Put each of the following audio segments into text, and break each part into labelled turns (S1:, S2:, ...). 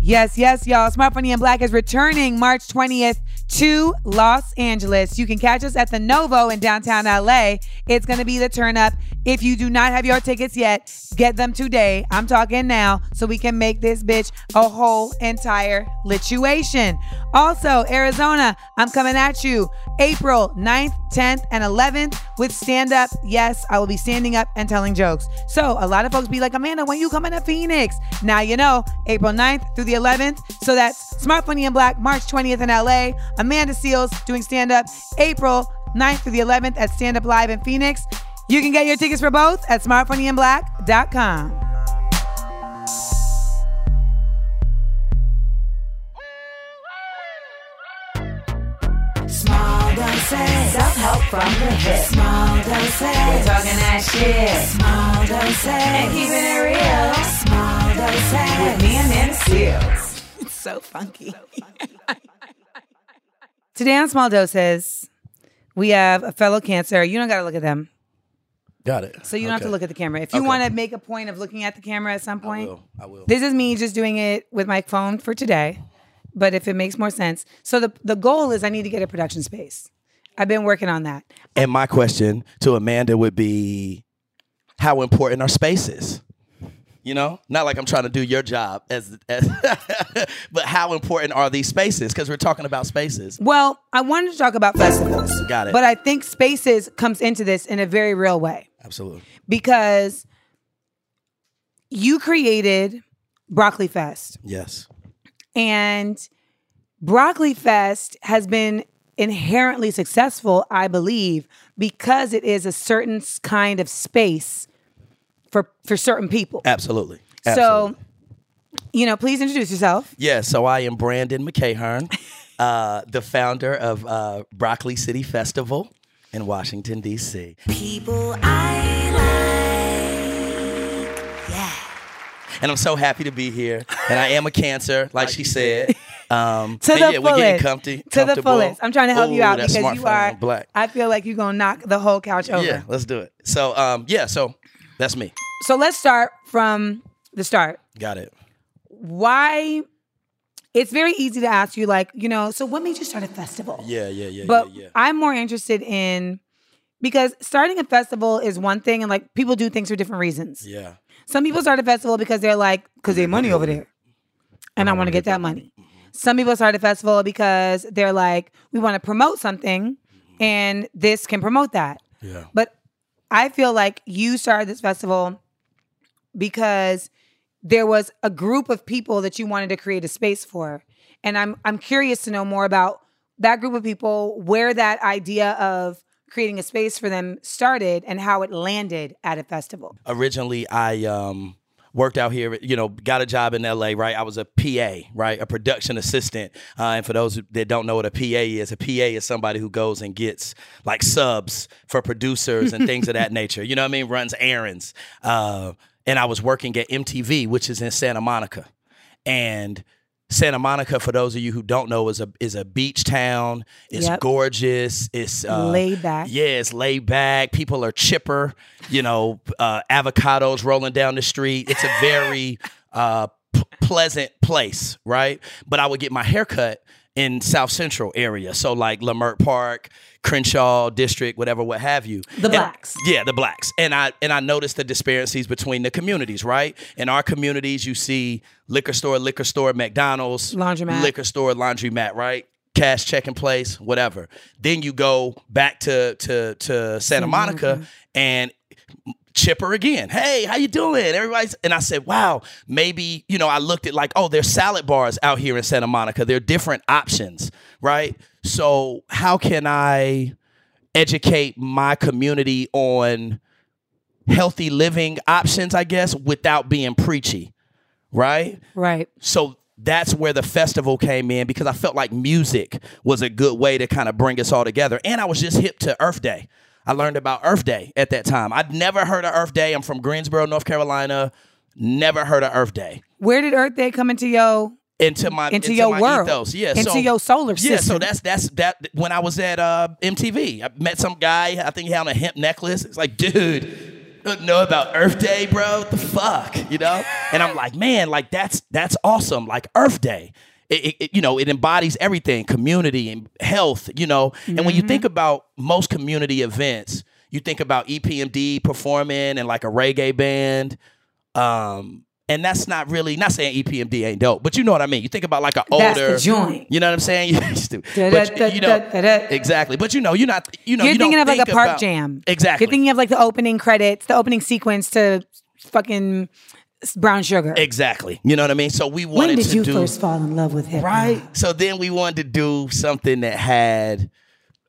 S1: Yes, yes, y'all. Smart Funny and Black is returning March 20th to Los Angeles. You can catch us at the Novo in downtown LA. It's going to be the turn up. If you do not have your tickets yet, get them today. I'm talking now so we can make this bitch a whole entire lituation. Also, Arizona, I'm coming at you April 9th, 10th, and 11th with stand up. Yes, I will be standing up and telling jokes. So, a lot of folks be like, Amanda, when you coming to Phoenix? Now you know, April 9th through the 11th. So that's Smart Funny and Black, March 20th in LA. Amanda Seales doing stand up April 9th through the 11th at Stand Up Live in Phoenix. You can get your tickets for both at smartfunnyandblack.com.
S2: Small doses. Self-help from the hip. Small doses. We're talking that shit. Small doses. And keeping it real. Small doses. With me and Amanda Seales.
S1: It's so funky. Today on Small Doses, we have a fellow cancer. You don't got to look at them.
S3: Got it.
S1: So you don't have to
S3: Okay.
S1: look at the camera. If you
S3: Okay.
S1: want to make a point of looking at the camera at some point,
S3: will. I will.
S1: This is me just doing it with my phone for today. But if it makes more sense. So the the goal is I need to get a production space. I've been working on that.
S3: And my question to Amanda would be, how important are spaces? You know, not like I'm trying to do your job as, as but how important are these spaces? Because we're talking about spaces.
S1: Well, I wanted to talk about festivals.
S3: Got it.
S1: But I think spaces comes into this in a very real way
S3: Absolutely.
S1: because you created Broccoli Fest.
S3: Yes.
S1: And Broccoli Fest has been inherently successful, I believe, because it is a certain kind of space for for certain people.
S3: Absolutely.
S1: So, you know, please introduce yourself.
S3: Yeah, so I am Brandon McEachern, uh, the founder of uh, Broccoli City Festival in Washington, D.C.
S2: People I like. Yeah.
S3: And I'm so happy to be here. And I am a cancer, like she said. Um,
S1: To
S3: and
S1: the
S3: yeah,
S1: fullest.
S3: we're getting comfy,
S1: to the fullest. I'm trying to help you out because you are
S3: black.
S1: I feel like you're gonna knock the whole couch over.
S3: Yeah, let's do it. So, um, yeah, so that's me.
S1: So let's start from the start.
S3: Got it.
S1: Why? It's very easy to ask you, like, you know, so what made you start a festival?
S3: Yeah, yeah, yeah,
S1: but
S3: yeah, yeah.
S1: I'm more interested in because starting a festival is one thing, and like people do things for different reasons.
S3: Yeah.
S1: Some people start a festival because they're like, because they have money over there, and I want to get that money. Some people start a festival because they're like, we want to promote something, and this can promote that.
S3: Yeah.
S1: But I feel like you started this festival because there was a group of people that you wanted to create a space for. And I'm I'm curious to know more about that group of people, where that idea of creating a space for them started and how it landed at a festival.
S3: Originally, I um, worked out here, you know, got a job in LA, right? I was a PA, right? A production assistant. Uh, and for those that don't know what a PA is, a PA is somebody who goes and gets like subs for producers and things of that nature. You know what I mean? Runs errands. Uh, and I was working at MTV, which is in Santa Monica. And Santa Monica, for those of you who don't know, is a is a beach town. It's
S1: Yep.
S3: gorgeous. It's uh,
S1: Laid back.
S3: Yeah, it's laid back. People are chipper. You know, uh, avocados rolling down the street. It's a very uh, p- pleasant place, right? But I would get my haircut in South Central area, so like Leimert Park, Crenshaw District, whatever, what have you.
S1: The
S3: And-
S1: blacks.
S3: yeah, the blacks. And I and I noticed the disparities between the communities, right? In our communities, you see liquor store, liquor store, McDonald's,
S1: Laundromat.
S3: liquor store, laundromat, right? Cash checking place, whatever. Then you go back to to to Santa Monica and chipper again. Hey, how you doing? Everybody's and I said, wow, maybe, you know, I looked at like, oh, there's salad bars out here in Santa Monica. There are different options, right? So how can I educate my community on healthy living options, I guess, without being preachy, right?
S1: Right.
S3: So that's where the festival came in because I felt like music was a good way to kind of bring us all together. And I was just hip to Earth Day. I learned about Earth Day at that time. I'd never heard of Earth Day. I'm from Greensboro, North Carolina. Never heard of Earth Day.
S1: Where did Earth Day come into your
S3: Into my
S1: Into your
S3: my
S1: world.
S3: ethos. Yeah,
S1: Into
S3: so-
S1: your solar system.
S3: Yeah, so that's that's that. When I was at uh, MTV, I met some guy. I think he had on a hemp necklace. It's like, dude, don't know about Earth Day, bro. What the fuck, you know? And I'm like, man, like that's that's awesome. Like Earth Day. It, it- you know, it embodies everything, community and health, you know. And when you think about most community events, you think about EPMD performing and like a reggae band. Um, and that's not really not saying EPMD ain't dope, but you know what I mean. You think about like an
S1: That's
S3: older
S1: the joint.
S3: You know what I'm saying? You used to-
S1: Da,
S3: but, you know, exactly. But you know, you're not. You know,
S1: You're
S3: you
S1: thinking of like a park
S3: about-
S1: jam.
S3: Exactly.
S1: You're thinking of like the opening credits, the opening sequence to fucking Brown Sugar.
S3: Exactly. You know what I mean? So we wanted to.
S1: when
S3: wanted
S1: did
S3: to
S1: you
S3: do
S1: first fall in love with hip hop?
S3: right. So then we wanted to do something that had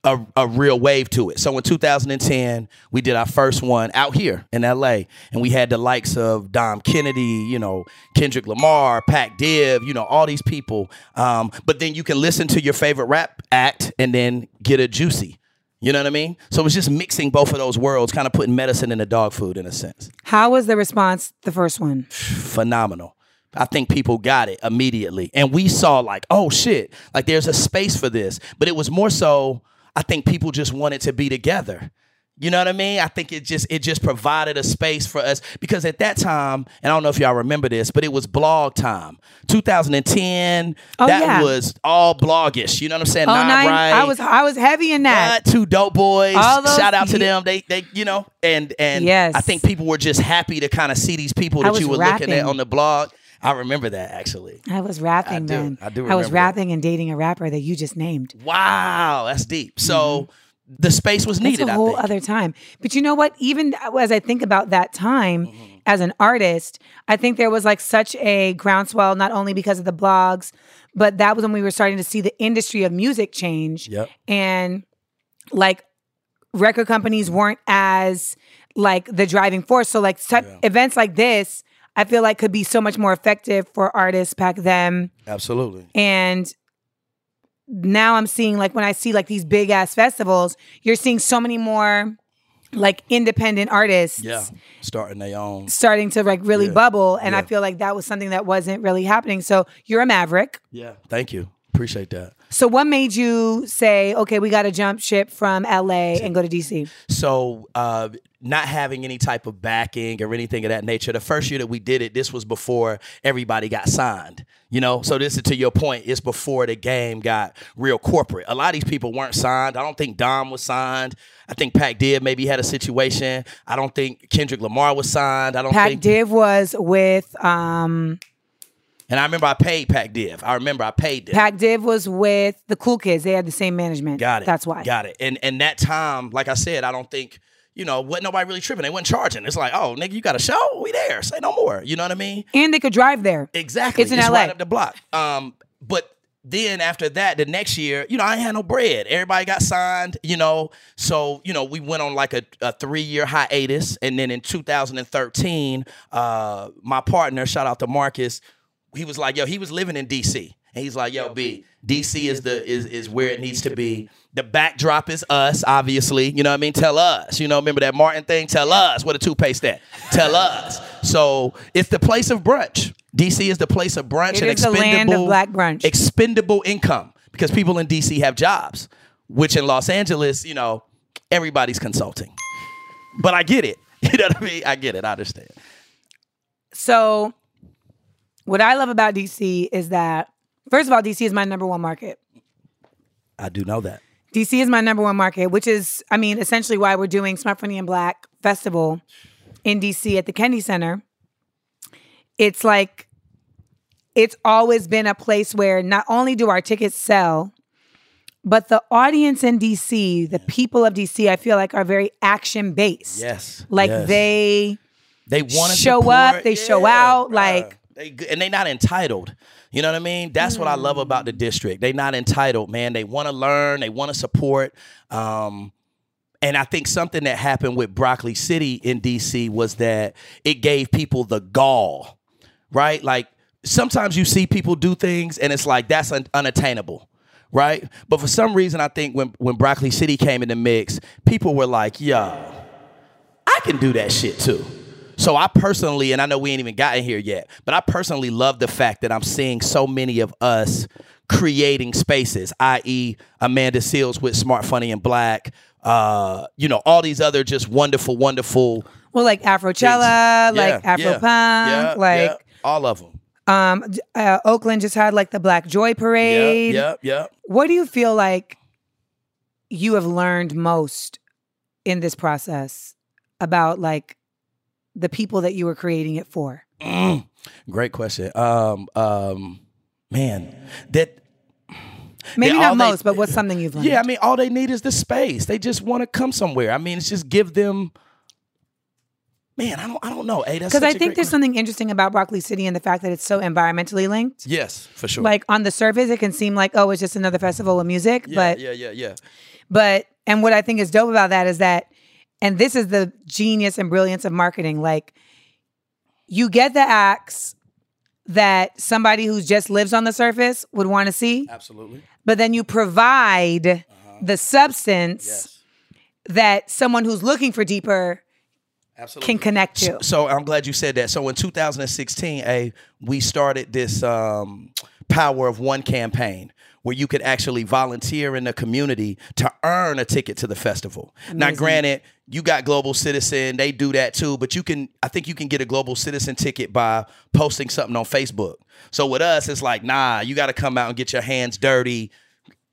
S3: a, a real wave to it. So in 2010, we did our first one out here in LA, and we had the likes of Dom Kennedy, you know, Kendrick Lamar, Pac Div, you know, all these people. Um, but then you can listen to your favorite rap act and then get a juicy. You know what I mean? So it's just mixing both of those worlds, kind of putting medicine in the dog food in a sense.
S1: How was the response the first one?
S3: phenomenal. I think people got it immediately. And we saw like, oh shit, like there's a space for this. But it was more so, I think people just wanted to be together. You know what I mean? I think it just it just provided a space for us because at that time, and I don't know if y'all remember this, but it was blog time. 2010,
S1: Oh,
S3: that
S1: yeah.
S3: was all blogish. You know what I'm saying?
S1: Oh nine,
S3: right.
S1: I was I was heavy in that.
S3: What? Two dope boys.
S1: Those-
S3: Shout out to them. They they you know and and
S1: Yes.
S3: I think people were just happy to kind of see these people that you were looking at on the blog. I remember that actually.
S1: I was rapping
S3: I do.
S1: then.
S3: I do
S1: I was
S3: remember that.
S1: rapping and dating a rapper that you just named.
S3: Wow, that's deep. So mm-hmm. The space was
S1: Mm-hmm. That's
S3: needed.
S1: a whole other time. But you know what? Even as I think about that time
S3: Mm-hmm.
S1: as an artist, I think there was like such a groundswell, not only because of the blogs, but that was when we were starting to see the industry of music change.
S3: Yep.
S1: And like record companies weren't as like the driving force. So like type, events like this, I feel like could be so much more effective for artists back then.
S3: Absolutely.
S1: And now I'm seeing like when I see like these big ass festivals, you're seeing so many more like independent artists
S3: Yeah. Starting their own.
S1: starting to like really
S3: Yeah.
S1: bubble. And I feel like that was something that wasn't really happening. So you're a maverick.
S3: Yeah. Thank you. Appreciate that.
S1: So what made you say, okay, we got to jump ship from LA and go to DC?
S3: So, uh, not having any type of backing or anything of that nature. The first year that we did it, this was before everybody got signed. You know, so this is to your point. It's before the game got real corporate. A lot of these people weren't signed. I don't think Dom was signed. I think Pac Div maybe had a situation. I don't think Kendrick Lamar was signed. I don't
S1: Pac
S3: think.
S1: Div was with um
S3: and I remember I paid Pac Div. I remember I paid them.
S1: Pac Div was with the Cool Kids. They had the same management.
S3: Got it.
S1: That's why.
S3: Got it. And and that time, like I said, I don't think you know wasn't nobody really tripping. They wasn't charging. It's like, oh nigga, you got a show? We there? Say no more. You know what I mean?
S1: And they could drive there.
S3: Exactly.
S1: It's in LA.
S3: right up the block. Um, but then after that, the next year, you know, I ain't had no bread. Everybody got signed, you know. So, you know, we went on like a, a three year hiatus. And then in 2013, uh, my partner, shout out to Marcus, he was like, yo, he was living in DC. And he's like, yo, B, DC is the is is where it needs to be. The backdrop is us, obviously. You know what I mean? Tell us. You know, remember that Martin thing? Tell us where the toothpaste at. Tell us. So it's the place of brunch. DC is the place of brunch
S1: It
S3: and
S1: is the land of black brunch.
S3: expendable income because people in DC have jobs, which in Los Angeles, you know, everybody's consulting. But I get it. You know what I mean? I get it. I understand.
S1: So, what I love about DC is that, first of all, DC is my number one market.
S3: I do know that.
S1: DC is my number one market, which is, I mean, essentially why we're doing Smart Funny and Black Festival in DC at the Kennedy Center. It's like, it's always been a place where not only do our tickets sell, but the audience in DC, the people of DC, I feel like are very action based.
S3: Yes.
S1: Like
S3: yes.
S1: they,
S3: they want to
S1: show up, they show out, like-
S3: they and they're not entitled. You know what I mean? That's what I love about the district. They're not entitled, man. They want to learn, they want to support. Um, and I think something that happened with Broccoli City in DC was that it gave people the gall, right? Like sometimes you see people do things and it's like that's un- unattainable, right? But for some reason, I think when when Broccoli City came in the mix, people were like, "Yo, I can do that shit too." So I personally, and I know we ain't even gotten here yet, but I personally love the fact that I'm seeing so many of us creating spaces, i.e., Amanda Seales with Smart, Funny, and Black. Uh, you know, all these other just wonderful, wonderful
S1: Well, like Afrochella, like
S3: Yeah,
S1: Afro
S3: yeah,
S1: Punk,
S3: yeah,
S1: like
S3: yeah, all of them.
S1: um uh, Oakland just had like the Black Joy Parade.
S3: Yeah, yeah, yeah.
S1: What do you feel like you have learned most in this process about like the people that you were creating it for?
S3: Mm, great question. Um, um, man, that
S1: Maybe not
S3: they-
S1: most, but what's something you've learned?
S3: yeah. I mean, all they need is the space. They just want to come somewhere. I mean, it's just give them. Man, I don't, I don't know. Hey,
S1: Because I think there's something interesting about Broccoli City and the fact that it's so environmentally linked.
S3: Yes, for sure.
S1: Like on the surface, it can seem like oh, it's just another festival of music,
S3: yeah,
S1: but
S3: yeah, yeah, yeah.
S1: But and what I think is dope about that is that, and this is the genius and brilliance of marketing. Like, you get the acts that somebody who just lives on the surface would want to see,
S3: Absolutely.
S1: but then you provide the substance
S3: Yes.
S1: that someone who's looking for deeper
S3: Absolutely.
S1: can connect to.
S3: So I'm glad you said that. So in 2016, a we started this um, Power of One campaign where you could actually volunteer in the community to earn a ticket to the festival. Now, granted, you got Global Citizen, they do that too, but you can, I think you can get a Global Citizen ticket by posting something on Facebook. So with us, it's like, nah, you got to come out and get your hands dirty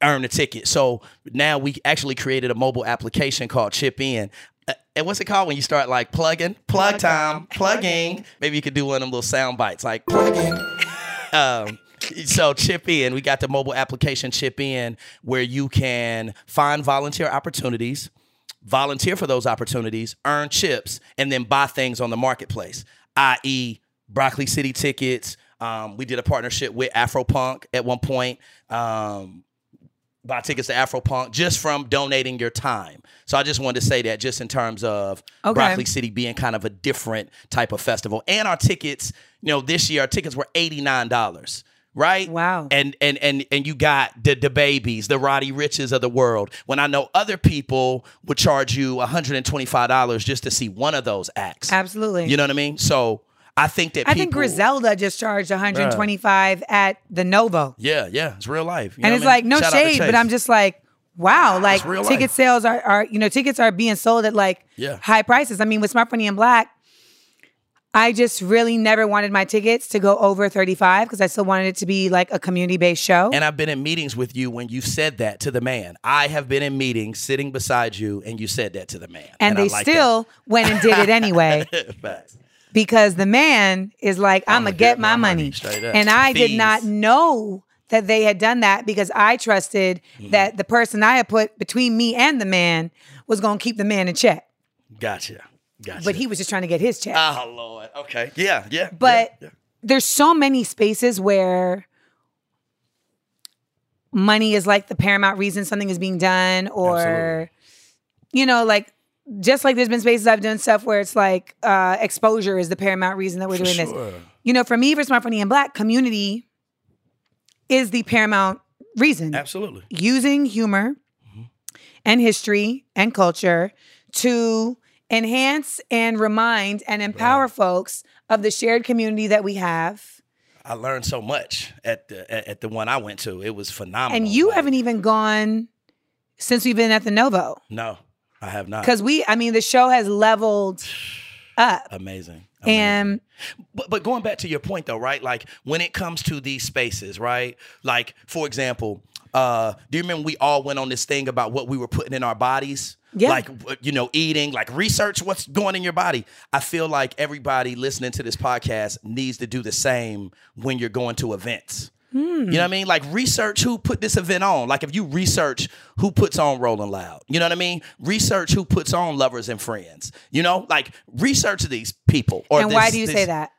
S3: earn a ticket. So now we actually created a mobile application called Chip In. Uh, And what's it called when you start like plugging? Plug time, plugging. Maybe you could do one of them little sound bites like plugging. Um, so chip in. We got the mobile application chip in where you can find volunteer opportunities, volunteer for those opportunities, earn chips, and then buy things on the marketplace, i.e., Broccoli City tickets. Um, we did a partnership with Afropunk at one point. Um, buy tickets to Afropunk just from donating your time. So I just wanted to say that just in terms of
S1: Okay.
S3: Broccoli City being kind of a different type of festival. And our tickets, you know, this year our tickets were $89. Right?
S1: Wow.
S3: And and and and you got the the babies, the Roddy Ricches of the world. When I know other people would charge you $125 just to see one of those acts.
S1: Absolutely.
S3: You know what I mean? So I think that
S1: I
S3: people,
S1: think Griselda just charged 125 at the Novo.
S3: Yeah, yeah, it's real life. You
S1: and it's like
S3: mean?
S1: no
S3: Shout
S1: shade, but I'm just like, wow, like
S3: real
S1: ticket
S3: life.
S1: sales are are you know tickets are being sold at like
S3: Yeah.
S1: high prices. I mean, with Smart Funny and Black, I just really never wanted my tickets to go over 35 because I still wanted it to be like a community based show.
S3: And I've been in meetings with you when you've said that to the man. I have been in meetings sitting beside you and you said that to the man.
S1: And
S3: I
S1: they still went and did it anyway because the man is like, I'm gonna get, my money.
S3: straight up.
S1: And I did not know that they had done that because I trusted
S3: Mm-hmm.
S1: that the person I had put between me and the man was gonna keep the man in check.
S3: Gotcha. Gotcha.
S1: But he was just trying to get his check.
S3: Oh Lord. Okay. Yeah, yeah.
S1: but
S3: yeah, yeah.
S1: there's so many spaces where money is like the paramount reason something is being done or
S3: Absolutely.
S1: you know like just like there's been spaces I've done stuff where it's like uh, exposure is the paramount reason that we're
S3: For
S1: doing
S3: sure.
S1: this. You know, for me, for Smart Funny and Black, community is the paramount reason.
S3: Absolutely.
S1: Using humor and history and culture to enhance and remind and empower folks of the shared community that we have.
S3: I learned so much at the at, at the one I went to. It was phenomenal.
S1: And you
S3: Like,
S1: haven't even gone since we've been at the Novo.
S3: No, I have not.
S1: Because we, I mean, the show has leveled up.
S3: amazing. amazing.
S1: And
S3: But, but going back to your point though, right? Like when it comes to these spaces, right? Like for example, uh, do you remember we all went on this thing about what we were putting in our bodies?
S1: Yeah.
S3: Like you know, eating, like research what's going in your body. I feel like everybody listening to this podcast needs to do the same when you're going to events.
S1: Hmm.
S3: You know what I mean? Like research who put this event on. Like if you research who puts on Rolling Loud, you know what I mean? Research who puts on Lovers and Friends. You know, like research these people. Or
S1: and why do you
S3: this-
S1: say that?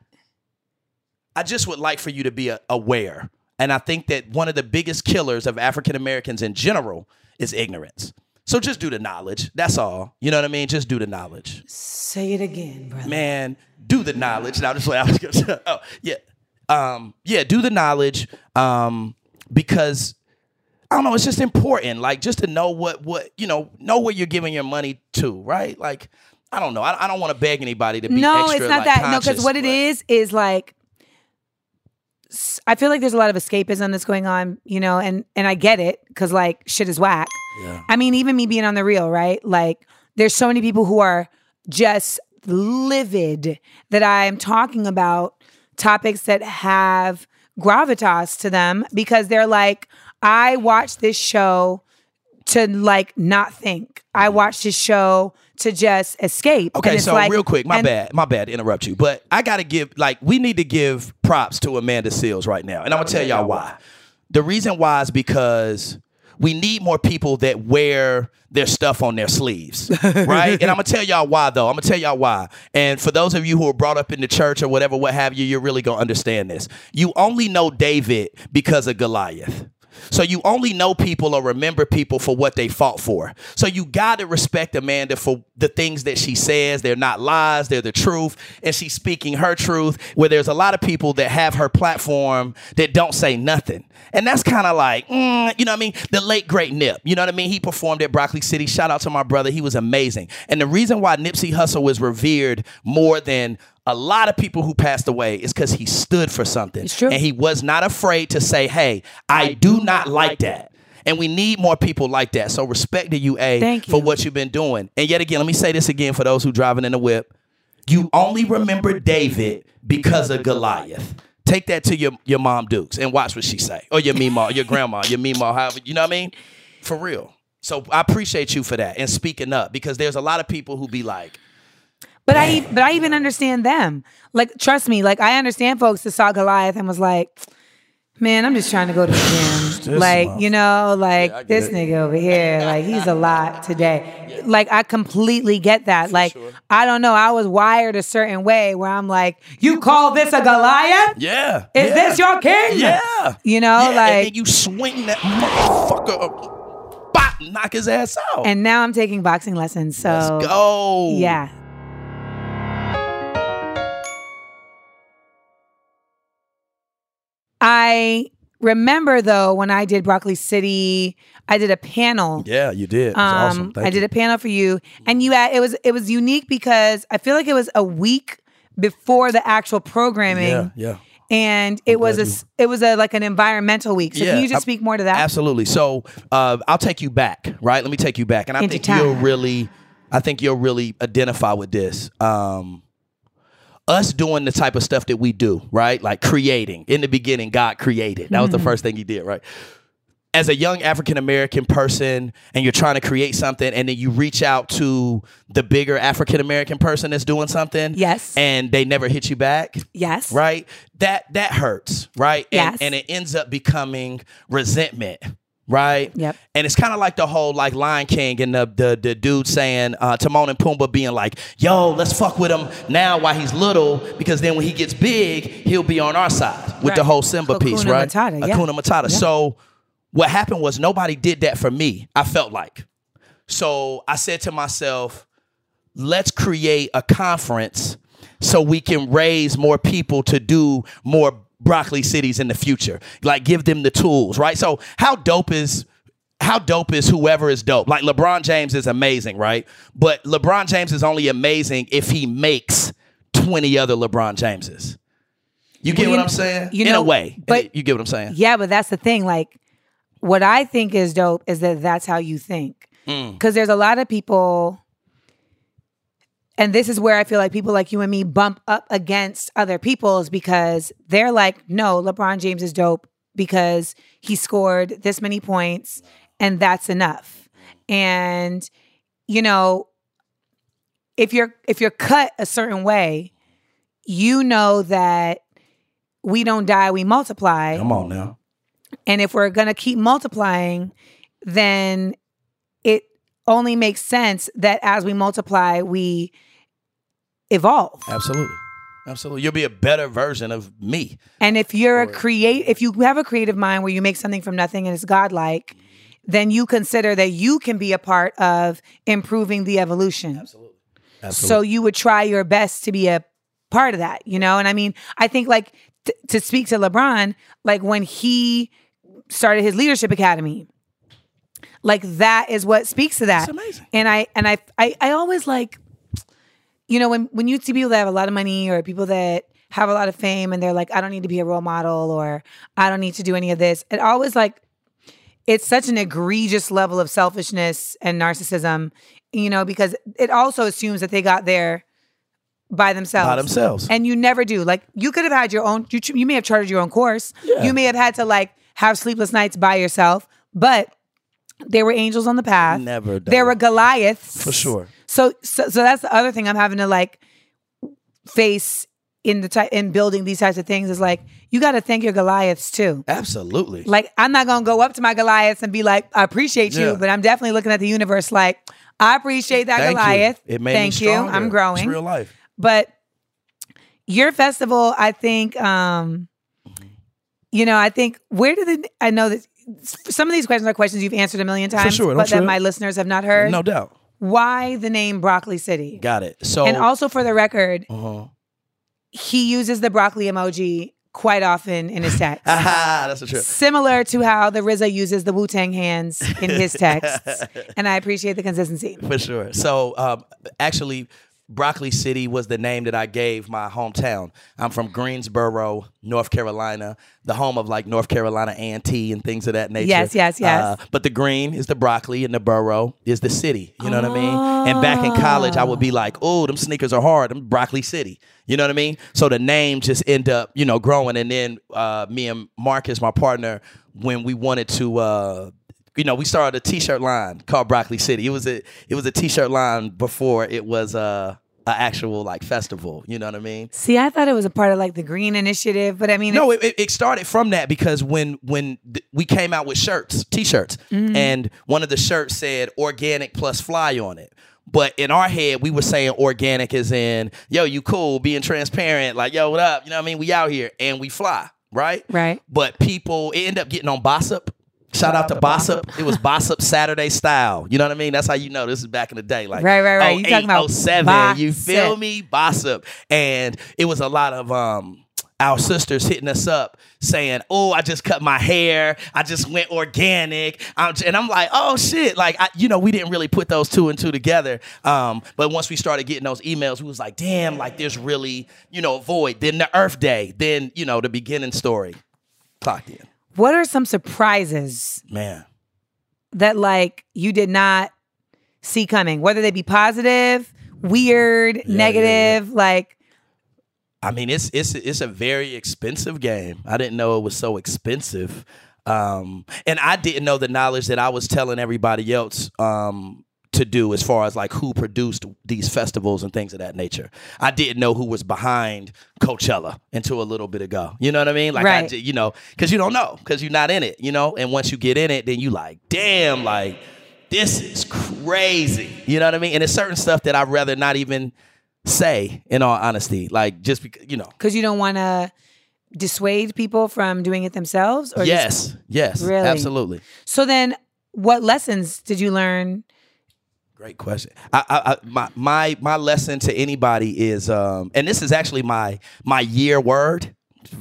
S3: I just would like for you to be a, aware. And I think that one of the biggest killers of African Americans in general is ignorance. So just do the knowledge. That's all. You know what I mean? Just do the knowledge.
S1: Say it again, brother.
S3: Man, do the knowledge. Now, just what I was going to say. Oh, yeah. Um, yeah, do the knowledge um, because I don't know. It's just important, like just to know what what you know, know where you're giving your money to, right? Like, I don't know. I, I don't want to beg anybody to be
S1: no,
S3: extra,
S1: it's not
S3: like,
S1: that. No, because what it is is like I feel like there's a lot of escapism that's going on, you know, and and I get it because like shit is whack.
S3: Yeah.
S1: I mean, even me being on the real, right? Like, there's so many people who are just livid that I am talking about topics that have gravitas to them because they're like, I watched this show to like not think. I mm-hmm. watched this show to just escape. And
S3: Okay, so
S1: like-
S3: real quick, my
S1: and-
S3: bad, my bad to interrupt you, but I gotta give like we need to give props to Amanda Seales right now, and I'm gonna tell y'all why. The reason why is because we need more people that wear their stuff on their sleeves, right? and I'm gonna tell y'all why though. I'm gonna tell y'all why. And for those of you who are brought up in the church or whatever, what have you, you're really gonna understand this. You only know David because of Goliath. So you only know people or remember people for what they fought for. So you got to respect Amanda for the things that she says. They're not lies, they're the truth. And she's speaking her truth where there's a lot of people that have her platform that don't say nothing. And that's kind of like, mm, you know what I mean? The late great Nip. You know what I mean? He performed at Broccoli City. Shout out to my brother. He was amazing. And the reason why Nipsey Hussle was revered more than a lot of people who passed away is because he stood for something.
S1: It's true.
S3: And he was not afraid to say, hey, I do not like that. And we need more people like that. So respect to you, A,
S1: Thank
S3: for
S1: you.
S3: what you've been doing. And yet again, let me say this again for those who driving in the whip. You only remember David because of Goliath. Take that to your, your mom Dukes and watch what she say. Or your Mima, your grandma, your Mima, however, you know what I mean? For real. So I appreciate you for that and speaking up because there's a lot of people who be like,
S1: But I but I even understand them. Like trust me, like I understand folks that saw Goliath and was like, man, I'm just trying to go to the gym. Like, you know, like
S3: get
S1: this
S3: it.
S1: nigga over here, like he's a lot today. Like I completely get that. like I don't know, I was wired a certain way where I'm like, you call this a Goliath?
S3: yeah.
S1: Is
S3: yeah.
S1: this your king?
S3: Yeah.
S1: You know,
S3: Yeah,
S1: like
S3: you swing that motherfucker up, bop, knock his ass out.
S1: and now I'm taking boxing lessons. So
S3: Let's go.
S1: yeah. I remember though when I did Broccoli City, I did a panel.
S3: Yeah, you did. It was
S1: Um,
S3: awesome. Thank
S1: I did a panel for you, and you had, it was it was unique because I feel like it was a week before the actual programming,
S3: Yeah, yeah.
S1: and it was a s- it was a like an environmental week. So
S3: Yeah,
S1: can you just speak more to that?
S3: Absolutely. So uh, I'll take you back, right? Let me take you back, and I
S1: Into
S3: think
S1: time.
S3: you'll really, I think you'll really identify with this. Um, us doing the type of stuff that we do, right? Like creating. In the beginning, God created. That was the mm. first thing He did, right? As a young African American person, and you're trying to create something, and then you reach out to the bigger African American person that's doing something,
S1: Yes.
S3: and they never hit you back,
S1: yes.
S3: right? That that hurts, right? And,
S1: Yes.
S3: and it ends up becoming resentment, right?
S1: Yep.
S3: And it's kind of like the whole like Lion King and the the, the dude saying uh, Timon and Pumbaa being like, "Yo, let's fuck with him now while he's little, because then when he gets big, he'll be on our side." With the whole Simba piece, right?
S1: Matata, yeah.
S3: Hakuna Matata.
S1: Yeah.
S3: So what happened was nobody did that for me. I felt like. So I said to myself, let's create a conference so we can raise more people to do more broccoli cities in the future. Like give them the tools right? So how dope is how dope is whoever is dope? Like lebron james is amazing right? But lebron james is only amazing if he makes 20 other lebron jameses. You get
S1: Well,
S3: what
S1: you
S3: i'm
S1: kn-
S3: saying?
S1: you
S3: in
S1: know,
S3: a way.
S1: but-
S3: you get what i'm saying?
S1: Yeah, but that's the thing. Like, what I think is dope is that that's how you think.
S3: Mm.
S1: Because there's a lot of people, and this is where I feel like people like you and me bump up against other people's because they're like, no, LeBron James is dope because he scored this many points and that's enough. And, you know, if you're if you're cut a certain way, you know that we don't die, we multiply.
S3: come on now
S1: And if we're going to keep multiplying, then it only makes sense that as we multiply, we evolve.
S3: absolutely absolutely you'll be a better version of me
S1: And if you're a create, if you have a creative mind where you make something from nothing and it's godlike, then you consider that you can be a part of improving the evolution.
S3: absolutely
S1: So you would try your best to be a part of that, you know? And I mean, I think like t- to speak to LeBron, like when he started his leadership academy, like that is what speaks to that.
S3: It's amazing.
S1: And I and I I, I always like, you know, when when you see people that have a lot of money or people that have a lot of fame and they're like, I don't need to be a role model or I don't need to do any of this. It always like it's such an egregious level of selfishness and narcissism, you know, because it also assumes that they got there by themselves.
S3: By themselves.
S1: And you never do. Like you could have had your own. You, you may have charted your own course.
S3: Yeah.
S1: You may have had to like have sleepless nights by yourself, but there were angels on the path.
S3: Never done
S1: There were Goliaths
S3: For sure.
S1: So, so, so that's the other thing I'm having to like face in the type in building these types of things is like you got to thank your Goliaths too.
S3: Absolutely.
S1: Like I'm not gonna go up to my Goliaths and be like, I appreciate you,
S3: Yeah.
S1: but I'm definitely looking at the universe like, I appreciate that
S3: Thank
S1: Goliath.
S3: you. It made
S1: Thank
S3: me
S1: you. I'm growing.
S3: It's real life.
S1: But your festival, I think, um, you know, I think where did the I know that some of these questions are questions you've answered a million times,
S3: sure,
S1: but that my listeners have not heard.
S3: No doubt.
S1: Why the name Broccoli City?
S3: Got it. So
S1: and also for the record,
S3: uh-huh.
S1: he uses the broccoli emoji quite often in his text.
S3: Aha, that's the truth.
S1: Similar to how the RZA uses the Wu Tang hands in his texts. and I appreciate the consistency.
S3: For sure. So um, actually, Broccoli City was the name that I gave my hometown. I'm from Greensboro, North Carolina, the home of like North Carolina A&T and things of that nature.
S1: Yes, yes, yes.
S3: Uh, but the green is the broccoli and the borough is the city. You know what I mean? And back in college, I would be like, oh, them sneakers are hard. I'm Broccoli City. You know what I mean? So the name just end up, you know, growing. And then uh, me and Marcus, my partner, when we wanted to uh, you know, we started a T-shirt line called Broccoli City. It was a it was a T-shirt line before it was uh, a actual like festival. You know what I mean?
S1: See, I thought it was a part of like the Green Initiative, but I mean,
S3: No, it, it- started from that because when when th- we came out with shirts, T-shirts,
S1: Mm-hmm.
S3: and one of the shirts said "organic plus fly" on it. But in our head, we were saying organic is in yo, you cool, being transparent, like yo, what up? You know what I mean? We out here and we fly, right?
S1: Right.
S3: But people it ended up getting on Bossip. Shout out to Bossip. It was Bossip Saturday style. You know what I mean? That's how you know this is back in the day. Like
S1: Right, right, right. You talking about
S3: 07, You feel me? Bossip. And it was a lot of um our sisters hitting us up saying, "Oh, I just cut my hair. I just went organic." I'm, and I'm like, "Oh shit!" Like, I, you know, we didn't really put those two and two together. Um, but once we started getting those emails, we was like, "Damn!" Like, there's really, you know, a void. Then the Earth Day. Then you know, the beginning story. Clocked in,
S1: what are some surprises
S3: man.
S1: that like you did not see coming, whether they be positive, weird,
S3: yeah,
S1: negative, like
S3: I mean, it's it's it's a very expensive game. I didn't know it was so expensive, um, and I didn't know the knowledge that I was telling everybody else um, to do as far as like who produced these festivals and things of that nature. I didn't know who was behind Coachella until a little bit ago. You know what I mean? Like, I,
S1: Right.
S3: ju- you know, because you don't know because you're not in it. You know, and once you get in it, then you like, damn, like this is crazy. You know what I mean? And it's certain stuff that I'd rather not even say in all honesty like just because you know
S1: because you don't want to dissuade people from doing it themselves or just-
S3: yes yes
S1: Really?
S3: absolutely
S1: so then what lessons did you learn
S3: great question. I, I, I my my my lesson to anybody is um and this is actually my my year word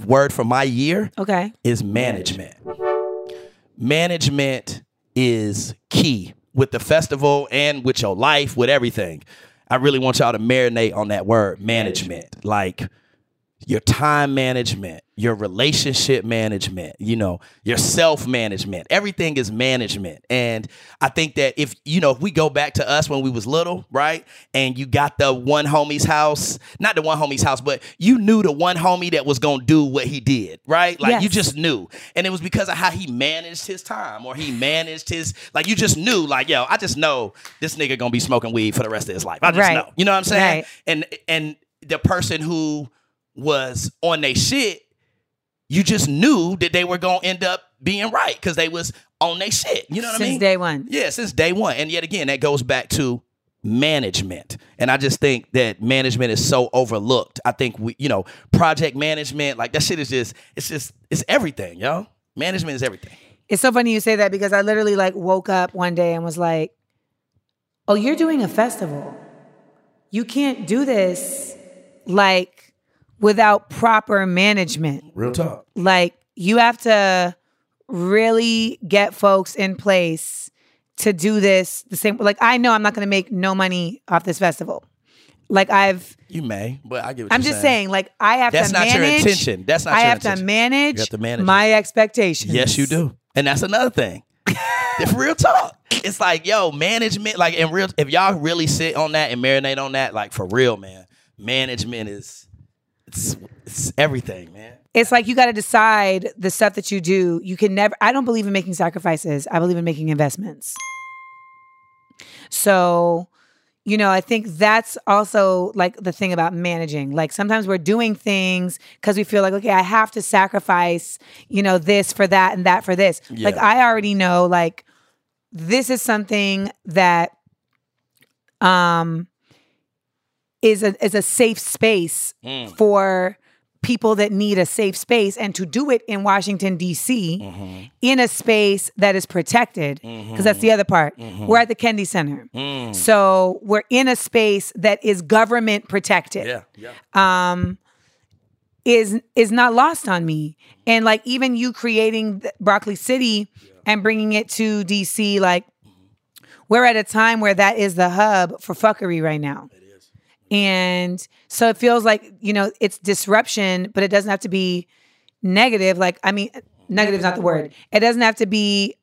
S3: word for my year
S1: okay.
S3: is management. Management is key with the festival and with your life with everything. I really want y'all to marinate on that word management. Like your time management, your relationship management, you know, your self management. Everything is management. And I think that if, you know, if we go back to us when we was little, right? And you got the one homie's house, not the one homie's house, but you knew the one homie that was going to do what he did, right? Like you just knew. And it was because of how he managed his time or he managed his like you just knew like, yo, I just know this nigga going to be smoking weed for the rest of his life. I just
S1: Right.
S3: know. You know what I'm saying?
S1: Right.
S3: And and the person who was on their shit, you just knew that they were gonna end up being right because they was on their shit. You know what
S1: since
S3: I mean?
S1: Since day one
S3: yeah, since day one. And yet again, that goes back to management. And I just think that management is so overlooked. I think we, you know, project management, like that shit is just, it's just, it's everything, yo. Management is everything.
S1: It's so funny you say that because I literally like woke up one day and was like, "Oh, you're doing a festival. You can't do this like without proper management.
S3: Real talk.
S1: Like you have to really get folks in place to do this the same like I know I'm not going to make no money off this festival. Like I've
S3: You may, but I get
S1: I'm just saying like I have
S3: That's
S1: to manage That's
S3: not your intention. That's not
S1: I
S3: your
S1: have
S3: intention.
S1: to manage,
S3: You have to manage
S1: my expectations.
S3: Yes, you do. And that's another thing. if real talk. It's like, yo, management, like in real if y'all really sit on that and marinate on that, like for real, man. management is it's it's everything, man.
S1: It's like you got to decide the stuff that you do. You can never, I don't believe in making sacrifices. I believe in making investments. So, you know, I think that's also like the thing about managing. Like sometimes we're doing things because we feel like, okay, I have to sacrifice, you know, this for that and that for this. Like I already know, like, this is something that um is a is a safe space
S3: Mm.
S1: for people that need a safe space and to do it in Washington DC
S3: Mm-hmm.
S1: in a space that is protected because that's the other part.
S3: Mm-hmm.
S1: We're at the Kennedy Center.
S3: Mm.
S1: So we're in a space that is government protected
S3: Yeah, yeah.
S1: um is is not lost on me and like even you creating broccoli city and bringing it to dc like we're at a time where that is the hub for fuckery right now it and so it feels like you know it's disruption but it doesn't have to be negative like i mean negative is not the word it doesn't have to be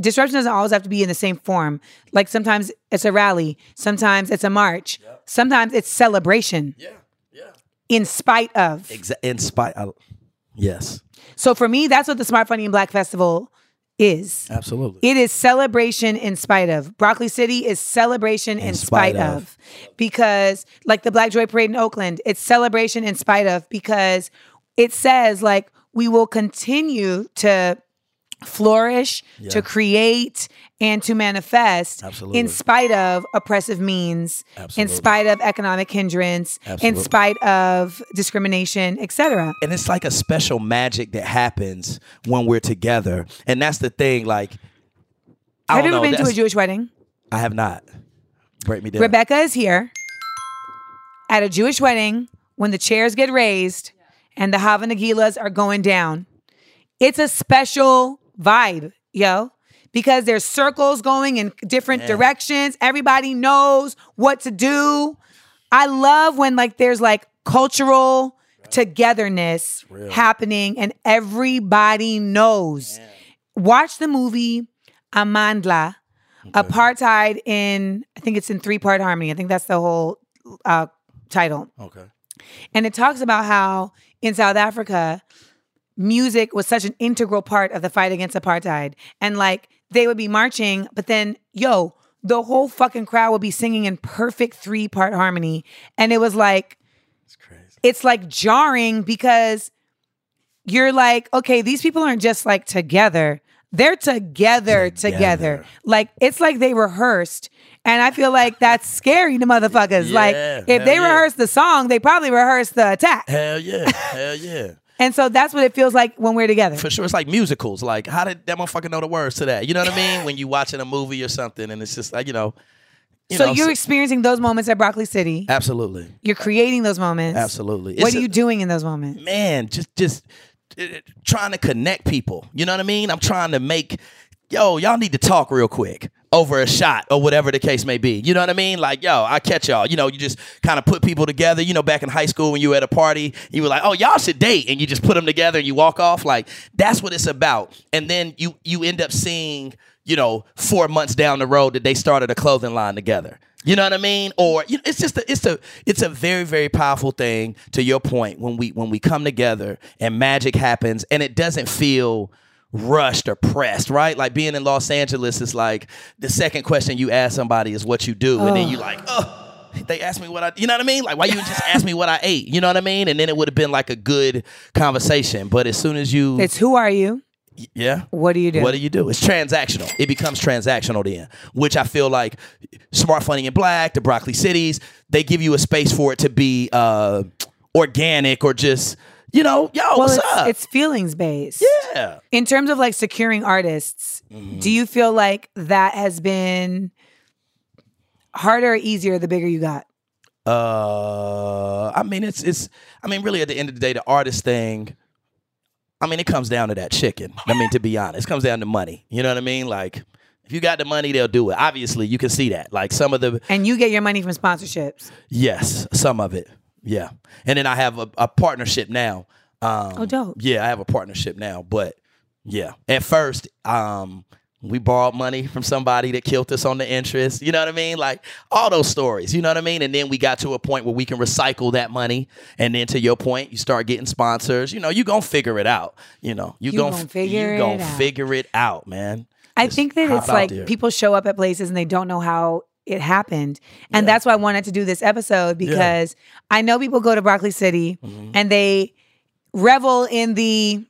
S1: disruption doesn't always have to be in the same form like sometimes it's a rally sometimes it's a march sometimes it's celebration
S3: Yeah, yeah.
S1: in spite of.
S3: Exa- in spite of. yes.
S1: So for me, that's what the Smart Funny and Black Festival is.
S3: Absolutely.
S1: It is celebration in spite of. Broccoli City is celebration in, spite,
S3: spite
S1: of.
S3: of.
S1: Because like the Black Joy Parade in Oakland, it's celebration in spite of because it says like we will continue to flourish, to create and to manifest
S3: Absolutely.
S1: in spite of oppressive means, in spite of economic hindrance, in spite of discrimination, etc.
S3: and it's like a special magic that happens when we're together. And that's the thing, like I
S1: Have you ever
S3: know,
S1: been to a Jewish wedding?
S3: I have not. Break me down.
S1: Rebecca is here at a Jewish wedding when the chairs get raised and the Hava Nagilas are going down. It's a special vibe, yo, because there's circles going in different directions. Everybody knows what to do. I love when like there's like cultural togetherness happening and everybody knows. Watch the movie Amandla, Apartheid in I think it's in three part harmony. I think that's the whole uh, title.
S3: Okay.
S1: And it talks about how in South Africa, music was such an integral part of the fight against apartheid. And like they would be marching, but then, yo, the whole fucking crowd would be singing in perfect three part harmony. And it was like,
S3: It's crazy.
S1: it's like jarring because you're like, okay, these people aren't just like together. They're together, together.
S3: Together.
S1: Like it's like they rehearsed. And I feel like that's scary to motherfuckers. like if they
S3: yeah.
S1: rehearse the song, they probably rehearsed the attack.
S3: Hell yeah. Hell yeah.
S1: And so that's what it feels like when we're together.
S3: For sure. It's like musicals. Like, how did that motherfucker know the words to that? You know what I mean? when you watching a movie or something and it's just like, you know. You
S1: so
S3: know,
S1: you're experiencing those moments at Broccoli City.
S3: Absolutely.
S1: You're creating those moments.
S3: Absolutely.
S1: What
S3: It's
S1: are
S3: a-
S1: you doing in those moments?
S3: man, just just uh, trying to connect people. You know what I mean? I'm trying to make yo, y'all need to talk real quick over a shot or whatever the case may be. You know what I mean? Like, yo, I catch y'all. You know, you just kind of put people together. You know, back in high school when you were at a party, you were like, oh, y'all should date, and you just put them together and you walk off. Like, that's what it's about. And then you you end up seeing, you know, four months down the road that they started a clothing line together. You know what I mean? Or you know, it's just a, it's a it's a very very powerful thing. To your point, when we when we come together and magic happens, and it doesn't feel rushed or pressed, right? Like being in Los Angeles is like the second question you ask somebody is what you do, and then you like, oh. They asked me what I, you know what I mean? Like, why you just ask me what I ate? You know what I mean? And then it would have been like a good conversation. But as soon as you,
S1: It's who are you?
S3: yeah,
S1: What do you do?
S3: what do you do? It's transactional. It becomes transactional then, which I feel like Smart Funny and Black, the Broccoli Cities, they give you a space for it to be uh, organic or just, you know, yo,
S1: well,
S3: what's
S1: it's,
S3: up?
S1: it's feelings based.
S3: yeah.
S1: In terms of like securing artists,
S3: Mm-hmm.
S1: do you feel like that has been harder or easier the bigger you got?
S3: Uh, I mean, it's it's. I mean, really, at the end of the day, the artist thing. I mean, it comes down to that chicken. I mean, to be honest, it comes down to money. You know what I mean? Like, if you got the money, they'll do it. Obviously, you can see that. Like some of the
S1: And you get your money from sponsorships.
S3: Yes, some of it. Yeah, and then I have a, a partnership now. Um,
S1: Oh, dope.
S3: Yeah, I have a partnership now, but yeah, at first, um, we borrowed money from somebody that killed us on the interest. You know what I mean? Like all those stories. You know what I mean? And then we got to a point where we can recycle that money. And then to your point, you start getting sponsors. You know, you gonna figure it out. You know, you,
S1: You
S3: gonna,
S1: gonna figure
S3: you
S1: it
S3: gonna
S1: out.
S3: figure it out, man.
S1: I
S3: Just
S1: think that it's like
S3: there.
S1: people show up at places and they don't know how it happened. And that's why I wanted to do this episode because I know people go to Broccoli City
S3: Mm-hmm.
S1: and they revel in the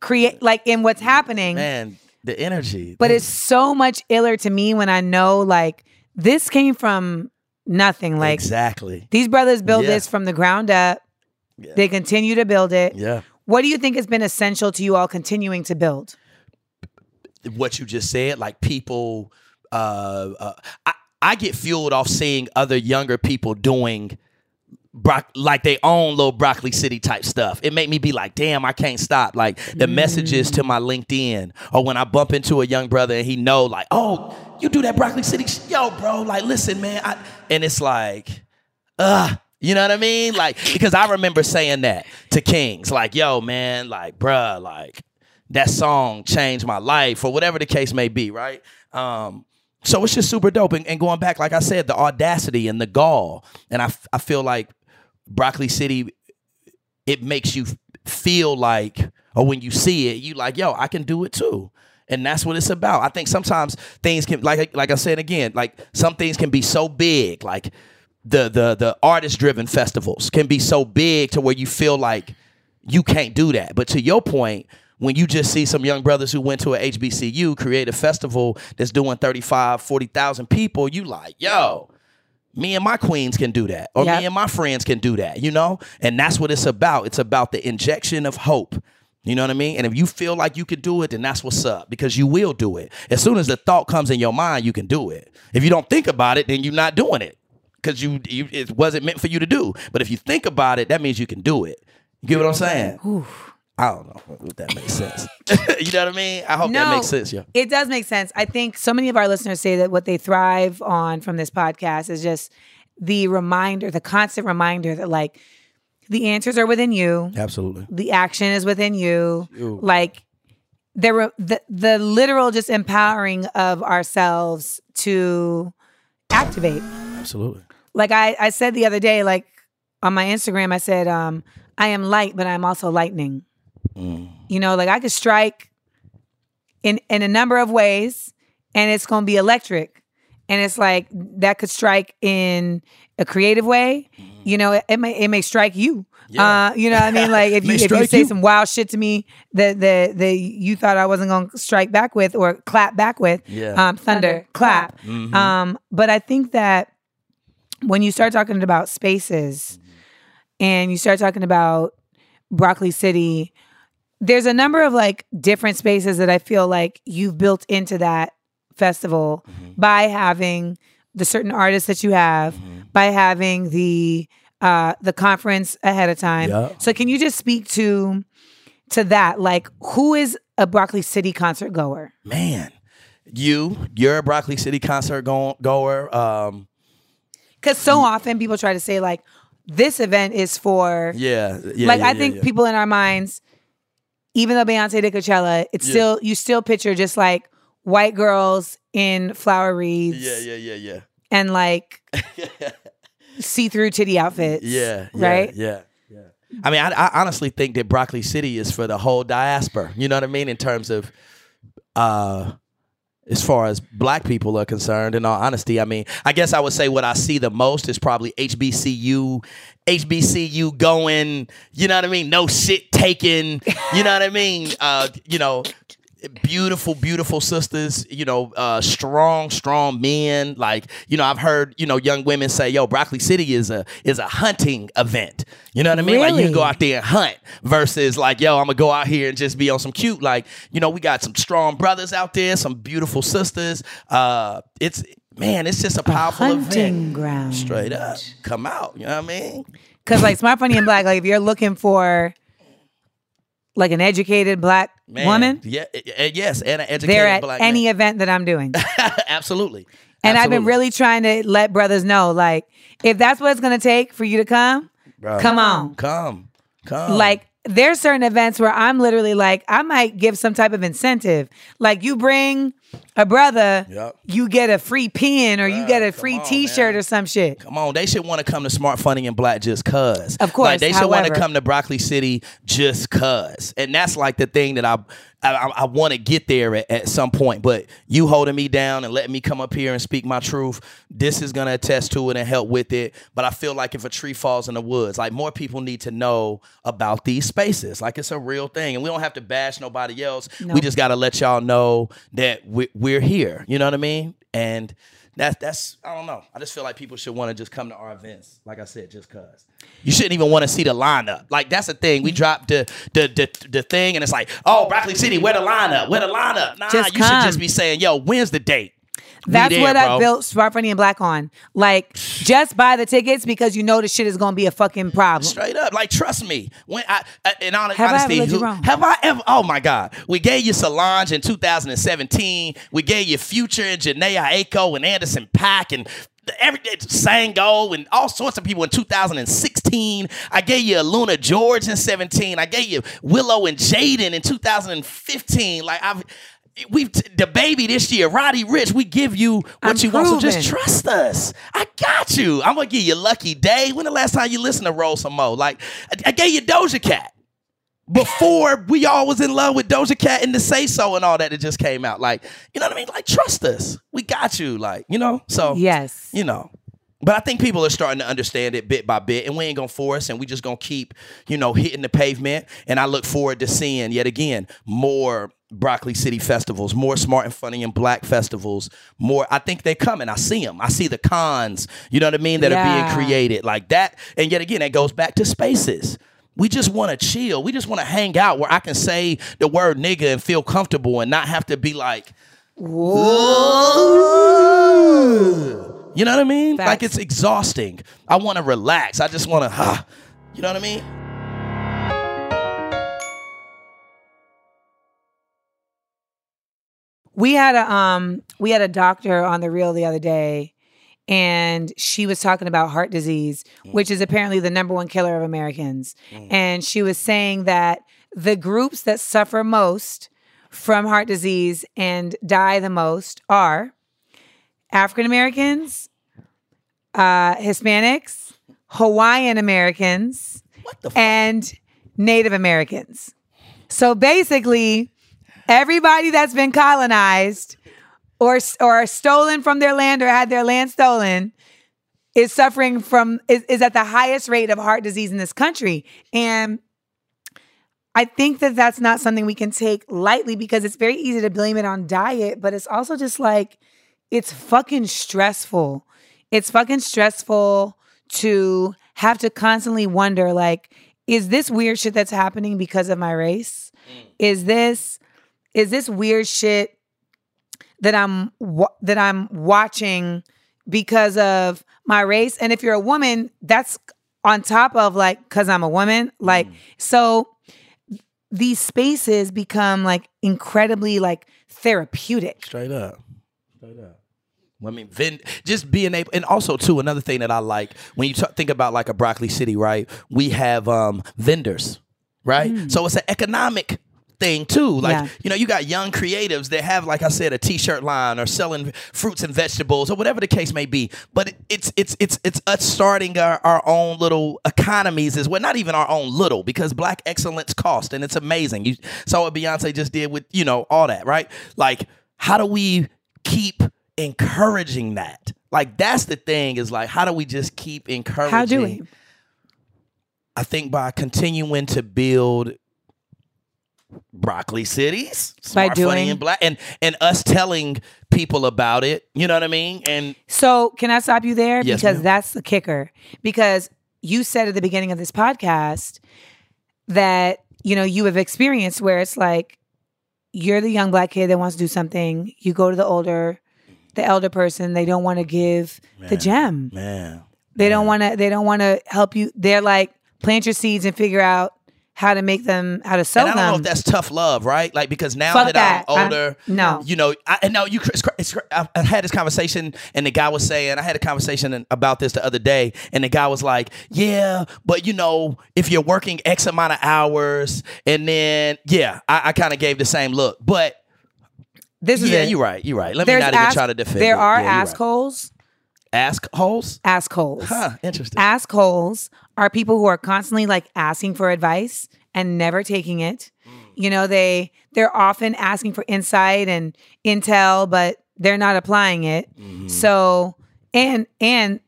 S1: create like in what's happening.
S3: man, the energy.
S1: But it's so much iller to me when I know like this came from nothing. Like
S3: exactly.
S1: these brothers built
S3: Yeah.
S1: this from the ground up.
S3: Yeah.
S1: They continue to build it.
S3: Yeah.
S1: What do you think has been essential to you all continuing to build?
S3: what you just said, like people, uh, uh, I, I get fueled off seeing other younger people doing. Brock, like they own little broccoli city type stuff. It made me be like, damn, I can't stop. Like the messages to my LinkedIn, or when I bump into a young brother and he know, like, oh, you do that broccoli city, sh- yo, bro. Like, listen, man, I, and it's like, uh, you know what I mean? Like, because I remember saying that to Kings, like, yo, man, like, bruh, like, that song changed my life, or whatever the case may be, right? Um, so it's just super dope. And, and going back, like I said, the audacity and the gall. And I, I feel like Broccoli City, it makes you feel like, or when you see it, you like, yo, I can do it too. And that's what it's about. I think sometimes things can, like, like I said again, like some things can be so big, like the the the artist driven festivals can be so big to where you feel like you can't do that. But to your point, when you just see some young brothers who went to a HBCU create a festival that's doing 35, 40,000 people, you like, yo, me and my queens can do that. Or
S1: Yep.
S3: me and my friends can do that, you know? And that's what it's about. It's about the injection of hope. You know what I mean? And if you feel like you can do it, then that's what's up because you will do it. As soon as the thought comes in your mind, you can do it. If you don't think about it, then you're not doing it because you, you it wasn't meant for you to do. But if you think about it, that means you can do it. You get what I'm saying? I don't know if that makes sense. you know what I mean? I hope that makes sense, yeah.
S1: It does make sense. I think so many of our listeners say that what they thrive on from this podcast is just the reminder, the constant reminder that like the answers are within you,
S3: Absolutely.
S1: the action is within you. Like there were the the literal just empowering of ourselves to activate.
S3: Absolutely.
S1: Like I I said the other day, like on my Instagram, I said, um, I am light, but I'm also lightning. You know, like I could strike in in a number of ways, and it's gonna be electric. And it's like that could strike in a creative way. You know, it, it may it may strike you.
S3: Yeah.
S1: Uh, you know what I mean? Like if you if you say
S3: you.
S1: some wild shit to me that that the you thought I wasn't gonna strike back with or clap back with.
S3: Yeah.
S1: Um, thunder, clap. Um, but I think that when you start talking about spaces and you start talking about Broccoli City, there's a number of like different spaces that I feel like you've built into that festival by having the certain artists that you have, by having the uh the conference ahead of time.
S3: Yeah.
S1: So can you just speak to to that? Like who is a Broccoli City concert goer?
S3: Man, you, you're a Broccoli City concert go- goer. Um,
S1: Because so often people try to say like this event is for
S3: yeah, yeah.
S1: like
S3: yeah,
S1: I
S3: yeah,
S1: think people in our minds, even though Beyonce did Coachella, it's
S3: Yeah.
S1: still you still picture just like white girls in flower wreaths
S3: Yeah, yeah, yeah, yeah.
S1: and like see through titty outfits.
S3: Yeah, yeah,
S1: right.
S3: Yeah, yeah. I mean, I, I honestly think that Broccoli City is for the whole diaspora. You know what I mean? In terms of, uh, as far as black people are concerned, in all honesty, I mean, I guess I would say what I see the most is probably HBCU, HBCU going. You know what I mean? No shit taken. You know what I mean? Uh, you know. Beautiful, beautiful sisters, you know, uh, strong, strong men. Like, you know, I've heard, you know, young women say, yo, Broccoli City is a is a hunting event. You know what I mean? Like you can go out there and hunt versus like, yo, I'm gonna go out here and just be on some cute. Like, you know, we got some strong brothers out there, some beautiful sisters. Uh, it's man, it's just a powerful
S1: hunting
S3: event.
S1: ground.
S3: Straight up, come out. You know what I mean?
S1: Because like Smart Funny and Black, like if you're looking for like an educated black
S3: Man,
S1: woman,
S3: yeah, eh, eh, yes, and an educated
S1: they're at
S3: black
S1: any
S3: man.
S1: event that I'm doing.
S3: Absolutely.
S1: And I've been really trying to let brothers know, like, if that's what it's gonna take for you to come,
S3: Bro.
S1: come on.
S3: come, come.
S1: Like there's certain events where I'm literally like, I might give some type of incentive. Like you bring a brother,
S3: Yep.
S1: you get a free pen or you get a free
S3: on,
S1: T-shirt
S3: man.
S1: or some shit.
S3: Come on, they should want to come to Smart Funny and Black just cuz.
S1: Of course,
S3: like they should want to come to Broccoli City just cuz, and that's like the thing that I I, I want to get there at, at some point. But you holding me down and letting me come up here and speak my truth, this is gonna attest to it and help with it. But I feel like if a tree falls in the woods, like more people need to know about these spaces. Like it's a real thing, and we don't have to bash nobody else. We just got to let y'all know that we, we're here. You know what I mean? And that's that's I don't know. I just feel like people should want to just come to our events. Like I said, just cause. You shouldn't even want to see the lineup. Like that's the thing. We mm-hmm. dropped the the the, the thing, and it's like, oh, Broccoli City, where the lineup? Where the lineup? Nah,
S1: Just
S3: you should just be saying, yo, when's the date?
S1: That's
S3: there,
S1: what
S3: bro.
S1: I built Smart Funny and Black on. Like, just buy the tickets because you know the shit is gonna be a fucking problem.
S3: Straight up, like trust me. When I, I in all
S1: Have I ever
S3: honesty,
S1: you
S3: who- have I ever? Oh my God, we gave you Solange in 2017. We gave you Future and Jhené Aiko and Anderson .Paak and every Sango and all sorts of people in 2016. I gave you Luna George in 17. I gave you Willow and Jaden in 2015. Like I've. We've the baby this year, Roddy Ricch. We give you what
S1: I'm
S3: you want, so just trust us. I got you. I'm gonna give you Lucky Daye. When the last time you listened to Roll Some Mo? Like I, I gave you Doja Cat before we all was in love with Doja Cat and the Say So and all that that just came out. Like you know what I mean? Like trust us. We got you. Like you know. So
S1: Yes.
S3: you know. But I think people are starting to understand it bit by bit, and we ain't gonna force, and we just gonna keep, you know, hitting the pavement. And I look forward to seeing yet again more Broccoli City festivals, more smart and funny and black festivals. More, I think they're coming. I see them. I see the cons. You know what I mean? That are being created like that. And yet again, that goes back to spaces. We just want to chill. We just want to hang out where I can say the word nigga and feel comfortable and not have to be like, Whoa. you know what I mean?
S1: Facts.
S3: Like it's exhausting. I want to relax. I just want to, huh, you know what I mean?
S1: We had a um we had a doctor on the reel the other day and she was talking about heart disease which is apparently the number one killer of americans. And she was saying that the groups that suffer most from heart disease and die the most are african americans uh hispanics hawaiian americans
S3: What the f-
S1: and native americans. So basically everybody that's been colonized or or stolen from their land or had their land stolen is suffering from is, is at the highest rate of heart disease in this country. And i think that that's not something we can take lightly because it's very easy to blame it on diet but it's also just like it's fucking stressful. It's fucking stressful to have to constantly wonder like is this weird shit that's happening because of my race? Mm. Is this is this weird shit that I'm that I'm watching because of my race and if you're a woman that's on top of like cuz I'm a woman like so these spaces become like incredibly like therapeutic
S3: Straight up. Straight up. I mean, just being able, and also too, another thing that I like when you t- think about like a Broccoli City, right? We have um, vendors, right? So it's an economic thing too. Like
S1: Yeah.
S3: you know, you got young creatives that have, like I said, a T-shirt line or selling fruits and vegetables or whatever the case may be. But it, it's it's it's it's us starting our, our own little economies as well. Not even our own little because black excellence cost and it's amazing. You saw what Beyonce just did with you know all that, right? Like how do we keep encouraging that? Like that's the thing is like how do we just keep encouraging?
S1: how do we
S3: I think by continuing to build broccoli cities
S1: By
S3: Smart, Funny, and black and and us telling people about it you know what i mean and
S1: So, can I stop you there?
S3: Yes,
S1: because
S3: ma'am.
S1: that's the kicker. Because you said at the beginning of this podcast that, you know, you have experienced where it's like you're the young black kid that wants to do something. You go to the older, the elder person, they don't want to give the gem.
S3: man
S1: They don't want to, they don't want to help you. They're like, plant your seeds and figure out how to make them, how to sell
S3: and I don't know if that's tough love, right? Like because now
S1: Fuck
S3: that,
S1: that.
S3: I'm
S1: I-
S3: older,
S1: no.
S3: you know, I, and no, you. It's, it's, I, I had this conversation, and the guy was saying, I had a conversation about this the other day, and the guy was like, "Yeah, but you know, if you're working X amount of hours, and then yeah, I, I kind of gave the same look, but
S1: this is
S3: yeah,
S1: it.
S3: you're right. You're right. Let me not even
S1: ask-
S3: try to defend.
S1: There
S3: it.
S1: are
S3: Yeah, you're right.
S1: assholes.
S3: Ask holes.
S1: Assholes.
S3: Huh. Interesting.
S1: Assholes are people who are constantly like asking for advice and never taking it.
S3: Mm.
S1: You know, they they're often asking for insight and intel, but they're not applying it.
S3: Mm-hmm.
S1: So and and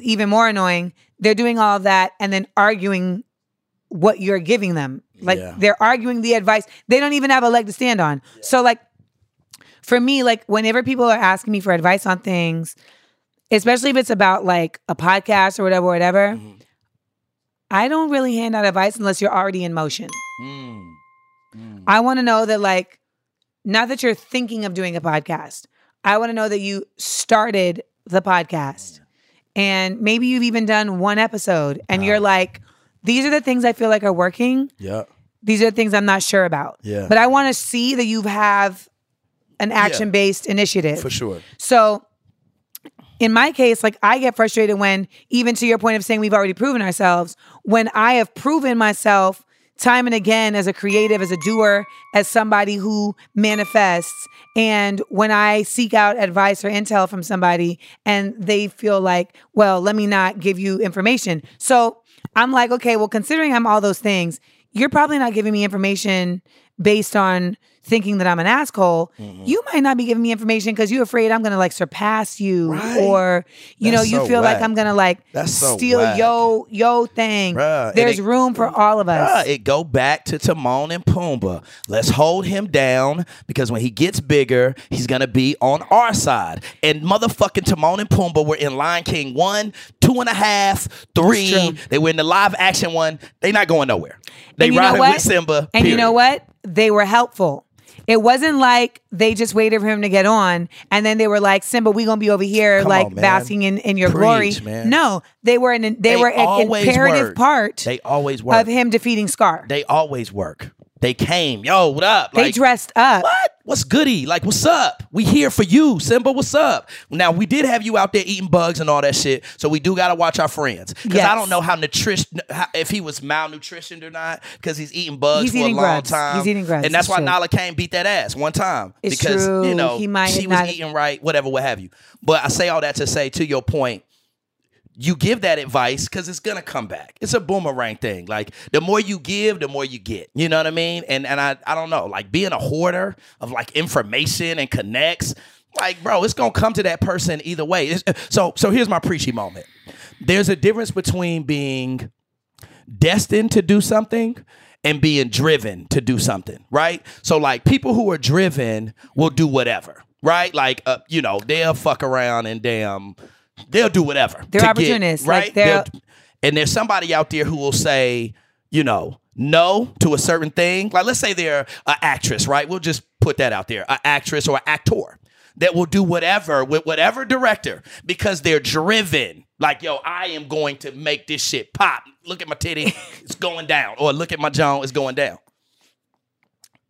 S1: even more annoying, they're doing all of that and then arguing what you're giving them. Like
S3: Yeah.
S1: they're arguing the advice. They don't even have a leg to stand on. So like for me, like whenever people are asking me for advice on things, especially if it's about like a podcast or whatever, whatever,
S3: Mm-hmm.
S1: I don't really hand out advice unless you're already in motion.
S3: Mm. Mm.
S1: I want to know that, like, not that you're thinking of doing a podcast. I want to know that you started the podcast and maybe you've even done one episode and you're like, these are the things I feel like are working.
S3: Yeah.
S1: These are the things I'm not sure about.
S3: Yeah.
S1: But I want to see that you have an action based initiative.
S3: For sure.
S1: So in my case, like I get frustrated when, even to your point of saying we've already proven ourselves, when I have proven myself time and again as a creative, as a doer, as somebody who manifests, and when I seek out advice or intel from somebody and they feel like, well, let me not give you information. So I'm like, okay, well, considering I'm all those things, you're probably not giving me information based on thinking that I'm an asshole.
S3: Mm-hmm.
S1: You might not be giving me information because you're afraid I'm gonna like surpass you,
S3: Right.
S1: or you
S3: That's
S1: know, you
S3: so
S1: feel like. I'm gonna like
S3: so
S1: steal
S3: whack.
S1: yo yo thing.
S3: Bruh,
S1: There's
S3: it-
S1: room for all of us.
S3: Bruh, it go back to Timon and Pumbaa. Let's hold him down because when he gets bigger, he's gonna be on our side. And motherfucking Timon and Pumbaa were in Lion King one, two and a half, three. They were in the live action one. They not going nowhere. They riding with Simba.
S1: And you know what? They were helpful. It wasn't like they just waited for him to get on and then they were like, Simba, we gonna be over here
S3: Come
S1: like
S3: on, man.
S1: basking in, in your
S3: Preach,
S1: glory.
S3: man.
S1: No, they were an they,
S3: They
S1: were an
S3: always
S1: imperative
S3: work.
S1: part
S3: They always work.
S1: of him defeating Scar.
S3: They always work. They came. Yo, what up?
S1: They
S3: Like,
S1: dressed up.
S3: What? What's goody? Like, what's up? We here for you, Simba. What's up? Now we did have you out there eating bugs and all that shit, so we do gotta watch our friends because
S1: Yes.
S3: I don't know how nutrition, if he was malnutritioned or not, because he's eating bugs
S1: He's
S3: for
S1: eating
S3: a long
S1: grubs.
S3: time.
S1: He's eating grubs.
S3: and that's
S1: It's
S3: why
S1: true.
S3: Nala Kane beat that ass one time
S1: It's
S3: because
S1: true.
S3: you know
S1: He might
S3: she was eating right, whatever, what have you. But I say all that to say, to your point, you give that advice because it's gonna come back. It's a boomerang thing. Like the more you give, the more you get. You know what I mean? And and I I don't know, like being a hoarder of like information and connects, like bro, it's gonna come to that person either way. It's- so so here's my preachy moment. There's a difference between being destined to do something and being driven to do something, right? So like people who are driven will do whatever, right? Like uh, you know, they'll fuck around and damn they'll do whatever.
S1: They're opportunists, like,
S3: right?
S1: they're-
S3: and there's somebody out there who will say, you know, no to a certain thing. Like let's say they're an actress, right? We'll just put that out there, an actress or an actor that will do whatever with whatever director because they're driven. Like, yo, I am going to make this shit pop. Look at my titty, it's going down. Or look at my jaw, it's going down.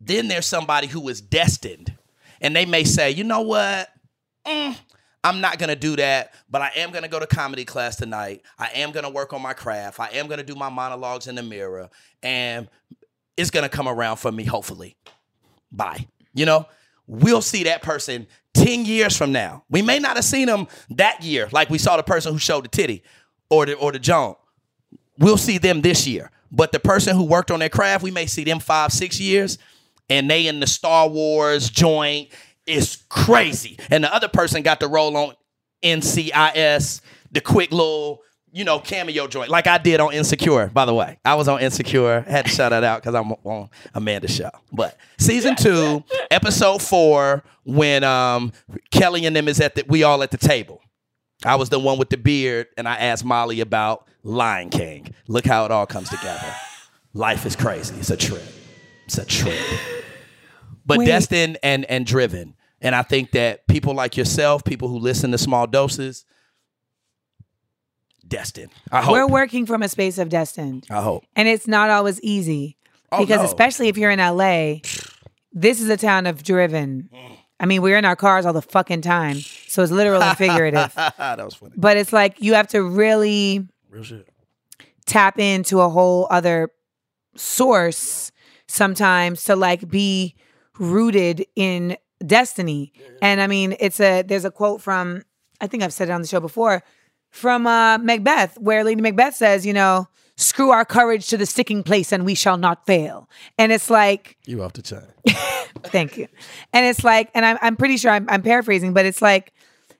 S3: Then there's somebody who is destined. And they may say, you know what? Mm, I'm not gonna do that, but I am gonna go to comedy class tonight. I am gonna work on my craft. I am gonna do my monologues in the mirror, and it's gonna come around for me, hopefully. Bye. You know, we'll see that person 10 years from now. We may not have seen them that year, like we saw the person who showed the titty or the or the joint. We'll see them this year. But the person who worked on their craft, we may see them five, six years, and they in the Star Wars joint is crazy. And the other person got the role on NCIS, the quick little, you know, cameo joint, like I did on Insecure, by the way. I was on Insecure. Had to shout that out because I'm on Amanda's show. But season two, episode four, when um Kelly and them is at the we all at the table. I was the one with the beard, and I asked Molly about Lion King. Look how it all comes together. Life is crazy. It's a trip. It's a trip. But
S1: Wait.
S3: destined and and driven. And I think that people like yourself, people who listen to small doses, destined. I hope.
S1: We're working from a space of destined.
S3: I hope.
S1: And it's not always easy.
S3: Oh,
S1: because
S3: no.
S1: especially if you're in LA, this is a town of driven. Mm. I mean, we're in our cars all the fucking time. So it's literal and figurative.
S3: that was funny.
S1: But it's like you have to really
S3: Real shit.
S1: tap into a whole other source sometimes to like be rooted in destiny. And I mean, it's a there's a quote from I think I've said it on the show before from uh, Macbeth, where Lady Macbeth says, you know, screw our courage to the sticking place and we shall not fail. And it's like,
S3: You off the chain.
S1: thank you. And it's like, and I'm, I'm pretty sure I'm, I'm paraphrasing, but it's like,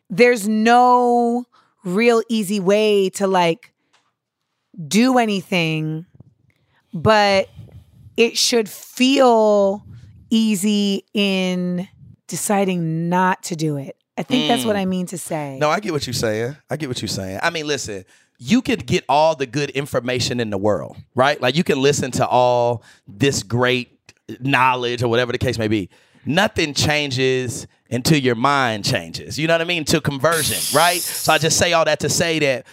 S1: there's no real easy way to like do anything, but it should feel easy in deciding not to do it. I think that's what mm. I mean to say.
S3: No, I get what you're saying. I get what you're saying. I mean, listen, you could get all the good information in the world, right? Like you can listen to all this great knowledge or whatever the case may be. Nothing changes until your mind changes. You know what I mean? To conversion, right? So I just say all that to say that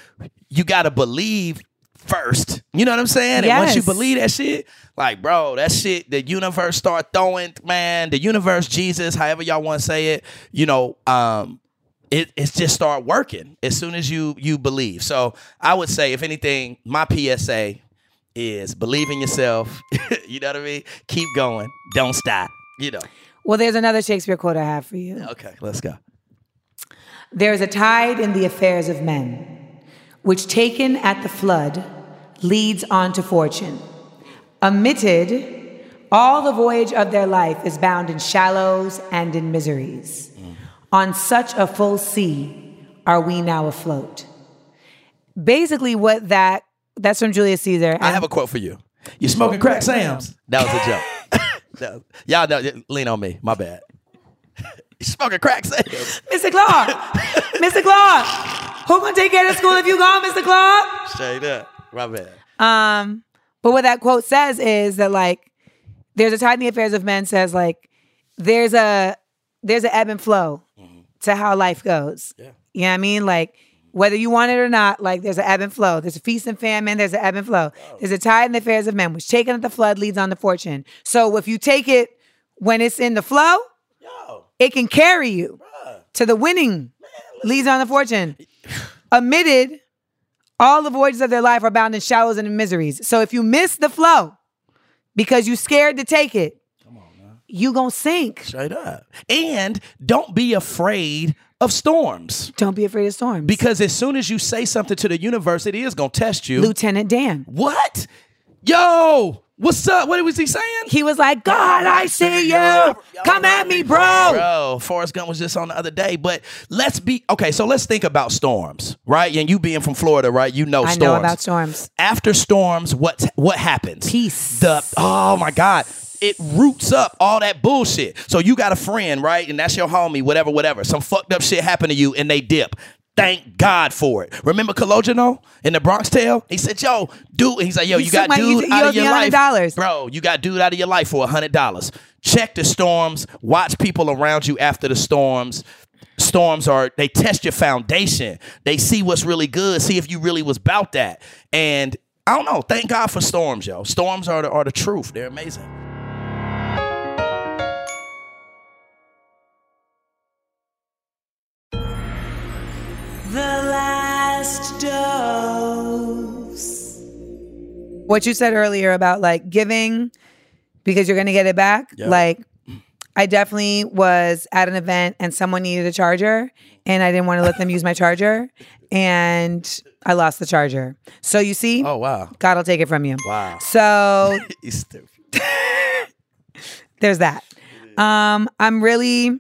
S3: you got to believe first. You know what I'm saying? And once you believe that shit, like, bro, that shit, the universe start throwing, man, the universe, Jesus, however y'all want to say it, you know, um, it it's just start working as soon as you you believe. So I would say, if anything, my PSA is believe in yourself. you know what I mean? Keep going. Don't stop. You know.
S1: Well, there's another Shakespeare quote I have for you.
S3: Okay, let's go.
S1: There is a tide in the affairs of men, which taken at the flood leads on to fortune. Omitted, all the voyage of their life is bound in shallows and in miseries. Mm. On such a full sea are we now afloat. Basically, what that that's from Julius Caesar.
S3: I have a quote for you. You smoking crack, Sam's? That was a joke. Y'all know, lean on me. My bad. you smoking crack, Sam's?
S1: Mr. Clark, Mr. Clark, who gonna take care of the school if you gone, Mr. Clark?
S3: Straight up. My bad.
S1: Um, but what that quote says is that like there's a tide in the affairs of men says like there's a there's an ebb and flow to how life goes.
S3: Yeah.
S1: You know what I mean? Like whether you want it or not, like there's an ebb and flow. There's a feast and famine, there's an ebb and flow. There's a tide in the affairs of men, which taken at the flood leads on to fortune. So if you take it when it's in the flow,
S3: Yo,
S1: it can carry you to the winning leads on the fortune. Omitted, all the voyages of their life are bound in shallows and in miseries. So if you miss the flow because you scared to take it, you gonna sink.
S3: straight up. And don't be afraid of storms.
S1: Don't be afraid of storms.
S3: Because as soon as you say something to the universe, it is gonna test you.
S1: Lieutenant Dan,
S3: what? Yo, what's up? What was he saying?
S1: he was like, God, I see you. Come at me, bro.
S3: Bro, Forrest Gump was just on the other day. But let's be okay. So let's think about storms, right? And you being from Florida, right? You know
S1: I
S3: storms.
S1: know about storms.
S3: After storms, what what happens?
S1: Peace.
S3: The oh my god. It roots up all that bullshit. So you got a friend, right? And that's your homie, whatever, whatever. Some fucked up shit happened to you and they dip. Thank God for it. Remember Calogero in the Bronx Tale? He said, "Yo, dude." He's like, "Yo, you got dude out of your life,
S1: $100.
S3: bro. You got dude out of your life for a hundred dollars. Check the storms. Watch people around you after the storms. Storms are they test your foundation. They see what's really good. See if you really was about that. And I don't know. Thank God for storms, yo. Storms are the, are the truth. They're amazing.
S1: What you said earlier about like giving because you're gonna get it back.
S3: Yeah.
S1: Like I definitely was at an event and someone needed a charger and I didn't want to let them use my charger and I lost the charger. So you see,
S3: Oh wow.
S1: God will take it from you.
S3: Wow.
S1: So
S3: He's stupid.
S1: there's that. Um, I'm really,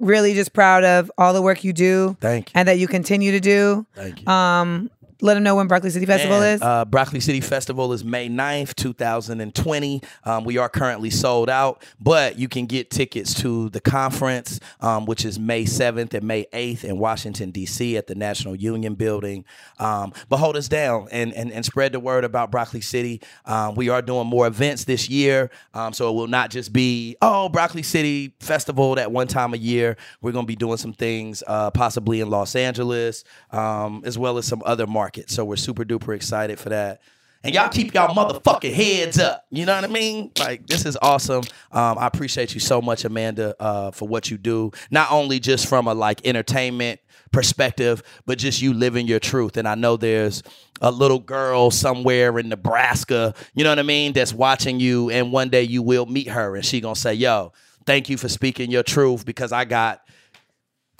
S1: really just proud of all the work you do
S3: Thank you.
S1: and that you continue to do.
S3: Thank you.
S1: Um, let them know when Broccoli City Festival
S3: And,
S1: is.
S3: Uh, Broccoli City Festival is May 9th, 2020. Um, we are currently sold out, but you can get tickets to the conference, um, which is May 7th and May 8th in Washington, D.C. at the National Union Building. Um, but hold us down and, and, and spread the word about Broccoli City. Um, we are doing more events this year, um, so it will not just be, oh, Broccoli City Festival that one time a year. We're going to be doing some things uh, possibly in Los Angeles, um, as well as some other markets. So we're super duper excited for that. And y'all keep y'all motherfucking heads up. You know what I mean? Like this is awesome. Um, I appreciate you so much, Amanda, uh, for what you do. Not only just from a like entertainment perspective, but just you living your truth. And I know there's a little girl somewhere in Nebraska, you know what I mean, that's watching you, and one day you will meet her, and she gonna say, "Yo." thank you for speaking your truth because I got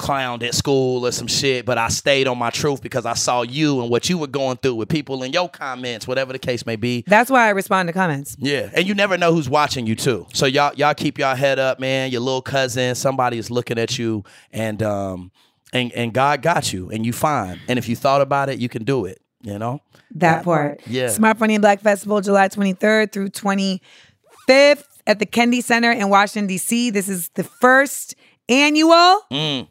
S3: clowned at school or some shit, but I stayed on my truth because I saw you and what you were going through with people in your comments, whatever the case may be.
S1: That's why I respond to comments.
S3: Yeah, and you never know who's watching you too. So y'all y'all keep y'all head up, man. Your little cousin, somebody is looking at you, and um, and and God got you, and you fine. And if you thought about it, you can do it. You know
S1: That part.
S3: Yeah.
S1: Smart Funny and Black Festival, July 23rd through 25th at the Kennedy Center in Washington, D.C. This is the first annual.
S3: Mm.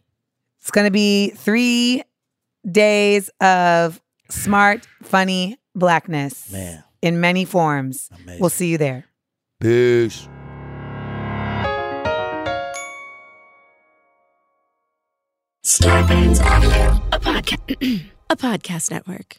S1: It's going to be three days of smart, funny blackness
S3: Man.
S1: in many forms.
S3: Amazing.
S1: We'll see you there.
S3: Peace.
S4: Starburns Audio, a podcast, a podcast network.